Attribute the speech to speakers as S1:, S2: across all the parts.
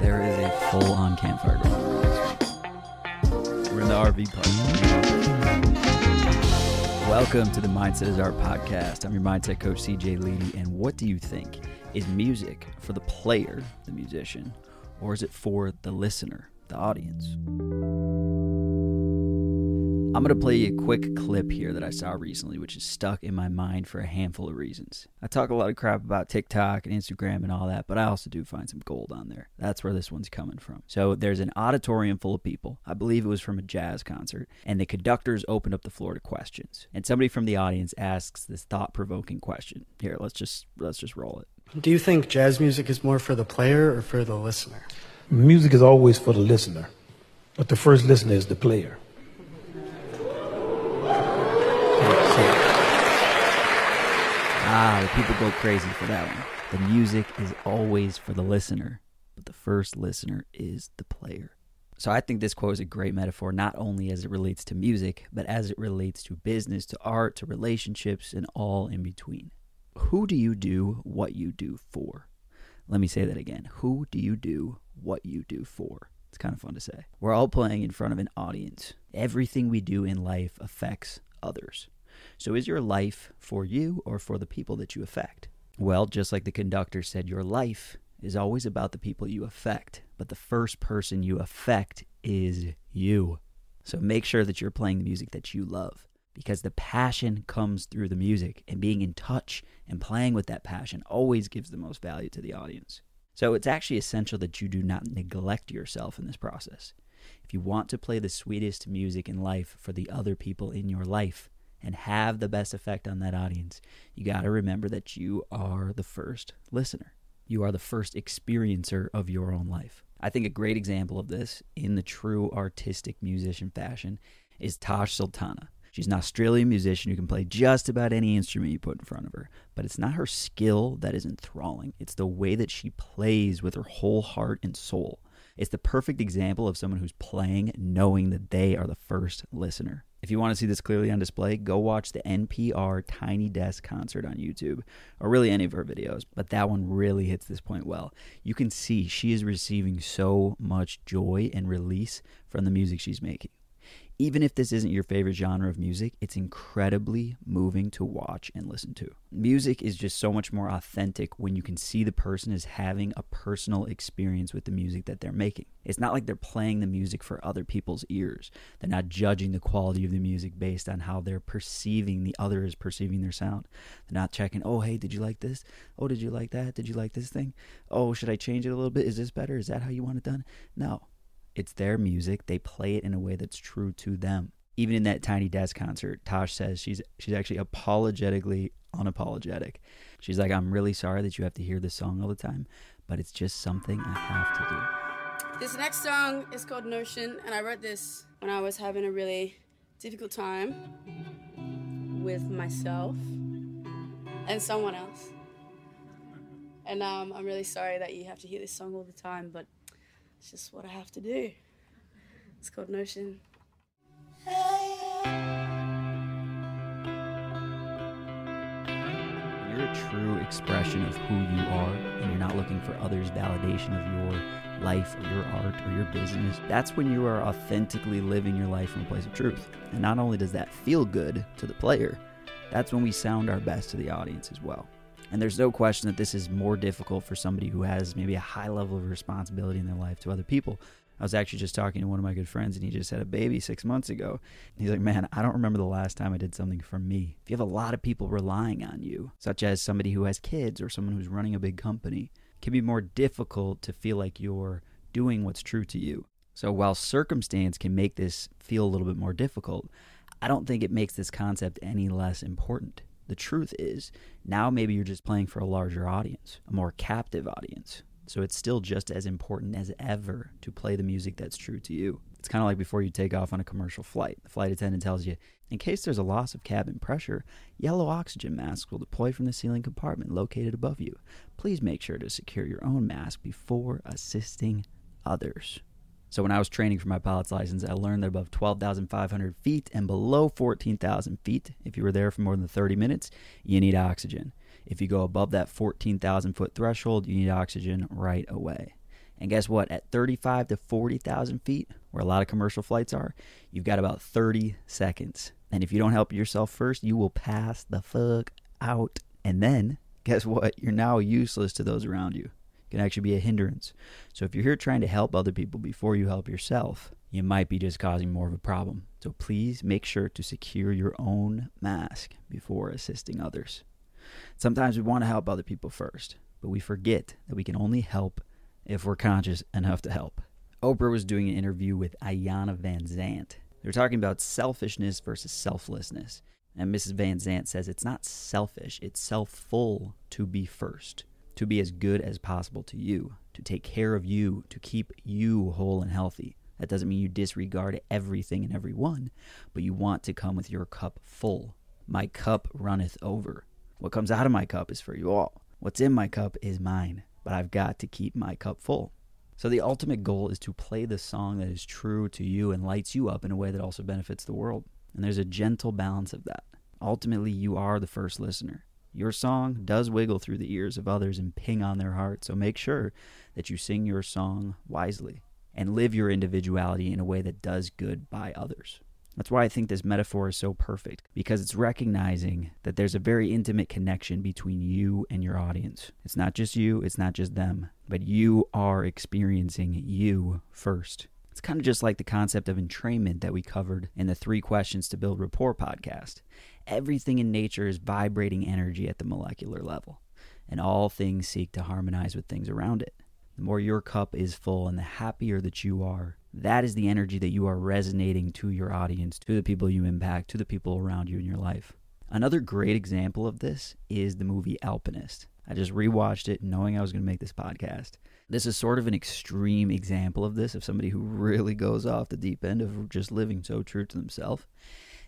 S1: There is a full on campfire going on. We're in the RV park. Welcome to the Mindset is Art podcast. I'm your mindset coach, CJ Ledy. And what do you think? Is music for the player, the musician, or is it for the listener, the audience? I'm going to play you a quick clip here that I saw recently, which is stuck in my mind for a handful of reasons. I talk a lot of crap about TikTok and Instagram and all that, but I also do find some gold on there. That's where this one's coming from. So there's an auditorium full of people. I believe it was from a jazz concert, and the conductors opened up the floor to questions. And somebody from the audience asks this thought-provoking question. Here, let's just let's just roll it.
S2: Do you think jazz music is more for the player or for the listener?
S3: Music is always for the listener, but the first listener is the player.
S1: Ah, the people go crazy for that one. The music is always for the listener, but the first listener is the player. So I think this quote is a great metaphor, not only as it relates to music, but as it relates to business, to art, to relationships, and all in between. Who do you do what you do for? Let me say that again. Who do you do what you do for? It's kind of fun to say. We're all playing in front of an audience. Everything we do in life affects others. So is your life for you or for the people that you affect? Well, just like the conductor said, your life is always about the people you affect, but the first person you affect is you. So make sure that you're playing the music that you love because the passion comes through the music and being in touch and playing with that passion always gives the most value to the audience. So it's actually essential that you do not neglect yourself in this process. If you want to play the sweetest music in life for the other people in your life, and have the best effect on that audience, you got to remember that you are the first listener. You are the first experiencer of your own life. I think a great example of this in the true artistic musician fashion is Tash Sultana. She's an Australian musician who can play just about any instrument you put in front of her, but it's not her skill that is enthralling. It's the way that she plays with her whole heart and soul. It's the perfect example of someone who's playing knowing that they are the first listener. If you want to see this clearly on display, go watch the NPR Tiny Desk concert on YouTube, or really any of her videos, but that one really hits this point well. You can see she is receiving so much joy and release from the music she's making even if this isn't your favorite genre of music, it's incredibly moving to watch and listen to. Music is just so much more authentic when you can see the person is having a personal experience with the music that they're making. It's not like they're playing the music for other people's ears. They're not judging the quality of the music based on how they're perceiving the other is perceiving their sound. They're not checking, oh, hey, did you like this? Oh, did you like that? Did you like this thing? Oh, should I change it a little bit? Is this better? Is that how you want it done? No it's their music. They play it in a way that's true to them. Even in that Tiny Desk concert, Tash says she's she's actually apologetically unapologetic. She's like, I'm really sorry that you have to hear this song all the time, but it's just something I have to do.
S4: This next song is called Notion, and I wrote this when I was having a really difficult time with myself and someone else. And um, I'm really sorry that you have to hear this song all the time, but it's just what I have to do. It's called Notion.
S1: You're a true expression of who you are, and you're not looking for others' validation of your life or your art or your business. That's when you are authentically living your life from a place of truth. And not only does that feel good to the player, that's when we sound our best to the audience as well. And there's no question that this is more difficult for somebody who has maybe a high level of responsibility in their life to other people. I was actually just talking to one of my good friends, and he just had a baby six months ago. He's like, Man, I don't remember the last time I did something for me. If you have a lot of people relying on you, such as somebody who has kids or someone who's running a big company, it can be more difficult to feel like you're doing what's true to you. So while circumstance can make this feel a little bit more difficult, I don't think it makes this concept any less important. The truth is, now maybe you're just playing for a larger audience, a more captive audience. So it's still just as important as ever to play the music that's true to you. It's kind of like before you take off on a commercial flight. The flight attendant tells you, in case there's a loss of cabin pressure, yellow oxygen masks will deploy from the ceiling compartment located above you. Please make sure to secure your own mask before assisting others. So when I was training for my pilot's license, I learned that above 12,500 feet and below 14,000 feet, if you were there for more than 30 minutes, you need oxygen. If you go above that 14,000 foot threshold, you need oxygen right away. And guess what? At 35 to 40,000 feet, where a lot of commercial flights are, you've got about 30 seconds. And if you don't help yourself first, you will pass the fuck out. And then, guess what? You're now useless to those around you. Can actually be a hindrance. So if you're here trying to help other people before you help yourself, you might be just causing more of a problem. So please make sure to secure your own mask before assisting others. Sometimes we want to help other people first, but we forget that we can only help if we're conscious enough to help. Oprah was doing an interview with Iyanla Van Vanzant. They were talking about selfishness versus selflessness. And Mrs. Vanzant says it's not selfish, it's self-full to be first, to be as good as possible to you, to take care of you, to keep you whole and healthy. That doesn't mean you disregard everything and everyone, but you want to come with your cup full. My cup runneth over. What comes out of my cup is for you all. What's in my cup is mine, but I've got to keep my cup full. So the ultimate goal is to play the song that is true to you and lights you up in a way that also benefits the world. And there's a gentle balance of that. Ultimately, you are the first listener. Your song does wiggle through the ears of others and ping on their heart, so make sure that you sing your song wisely and live your individuality in a way that does good by others. That's why I think this metaphor is so perfect, because it's recognizing that there's a very intimate connection between you and your audience. It's not just you, it's not just them, but you are experiencing you first. It's kind of just like the concept of entrainment that we covered in the Three Questions to Build Rapport podcast. Everything in nature is vibrating energy at the molecular level, and all things seek to harmonize with things around it. The more your cup is full and the happier that you are, that is the energy that you are resonating to your audience, to the people you impact, to the people around you in your life. Another great example of this is the movie Alpinist. I just rewatched it knowing I was going to make this podcast. This is sort of an extreme example of this, of somebody who really goes off the deep end of just living so true to themselves.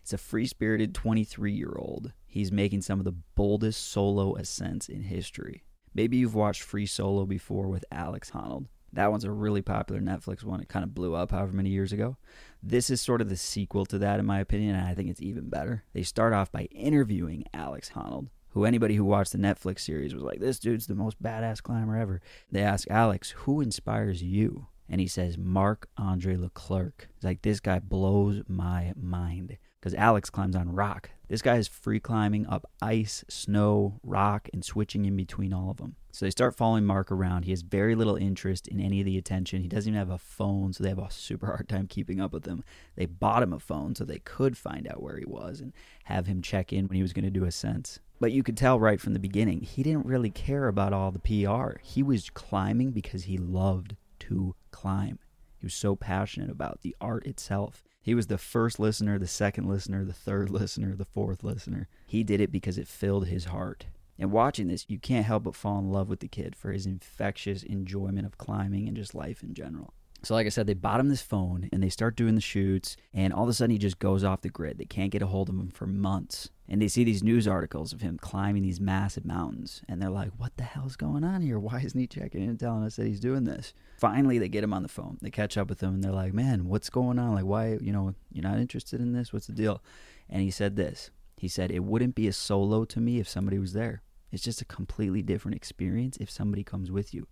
S1: It's a free spirited 23 year old. He's making some of the boldest solo ascents in history. Maybe you've watched Free Solo before with Alex Honnold. That one's a really popular Netflix one. It kind of blew up however many years ago. This is sort of the sequel to that, in my opinion, and I think it's even better. They start off by interviewing Alex Honnold, who anybody who watched the Netflix series was like, this dude's the most badass climber ever. They ask Alex, who inspires you? And he says, Marc Andre Leclerc. He's like, this guy blows my mind because Alex climbs on rock. This guy is free climbing up ice, snow, rock, and switching in between all of them. So they start following Mark around. He has very little interest in any of the attention. He doesn't even have a phone, so they have a super hard time keeping up with him. They bought him a phone so they could find out where he was and have him check in when he was going to do ascents. But you could tell right from the beginning, he didn't really care about all the PR. He was climbing because he loved to climb. He was so passionate about the art itself. He was the first listener, the second listener, the third listener, the fourth listener. He did it because it filled his heart. And watching this, you can't help but fall in love with the kid for his infectious enjoyment of climbing and just life in general. So, like I said, they bought him this phone and they start doing the shoots, and all of a sudden he just goes off the grid. They can't get a hold of him for months. And they see these news articles of him climbing these massive mountains, and they're like, What the hell's going on here? Why isn't he checking in and telling us that he's doing this? Finally, they get him on the phone. They catch up with him, and they're like, Man, what's going on? Like, why, you know, you're not interested in this? What's the deal? And he said this He said, It wouldn't be a solo to me if somebody was there. It's just a completely different experience if somebody comes with you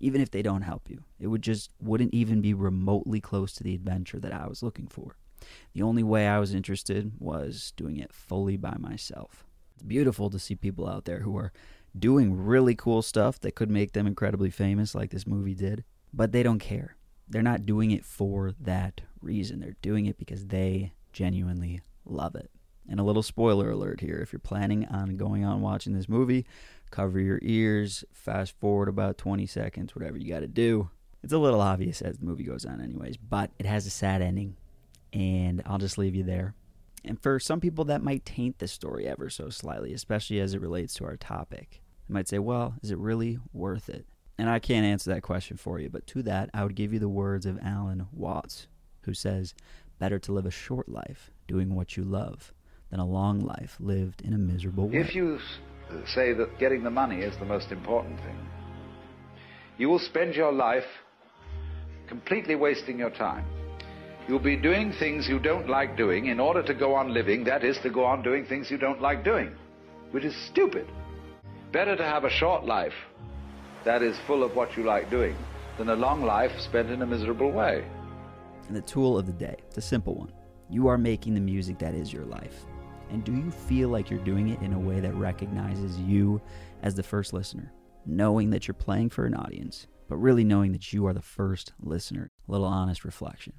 S1: even if they don't help you. It would just wouldn't even be remotely close to the adventure that I was looking for. The only way I was interested was doing it fully by myself. It's beautiful to see people out there who are doing really cool stuff that could make them incredibly famous, like this movie did, but they don't care. They're not doing it for that reason. They're doing it because they genuinely love it. And a little spoiler alert here if you're planning on going on watching this movie, cover your ears, fast forward about 20 seconds, whatever you got to do. It's a little obvious as the movie goes on, anyways, but it has a sad ending, and I'll just leave you there. And for some people, that might taint the story ever so slightly, especially as it relates to our topic. They might say, well, is it really worth it? And I can't answer that question for you, but to that, I would give you the words of Alan Watts, who says, Better to live a short life doing what you love than a long life lived in a miserable way.
S5: If you say that getting the money is the most important thing, you will spend your life completely wasting your time. You'll be doing things you don't like doing in order to go on living, that is, to go on doing things you don't like doing, which is stupid. Better to have a short life that is full of what you like doing than a long life spent in a miserable way.
S1: And the tool of the day, the simple one. You are making the music that is your life. And do you feel like you're doing it in a way that recognizes you as the first listener? Knowing that you're playing for an audience, but really knowing that you are the first listener. A little honest reflection.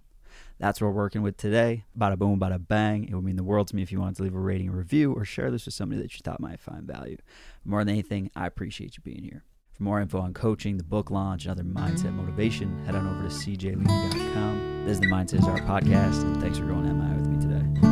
S1: That's what we're working with today. Bada boom, bada bang. It would mean the world to me if you wanted to leave a rating review or share this with somebody that you thought might find value. More than anything, I appreciate you being here. For more info on coaching, the book launch, and other mindset motivation, head on over to cjledy.com. This is the Mindset is Art podcast, and thanks for going MI with me.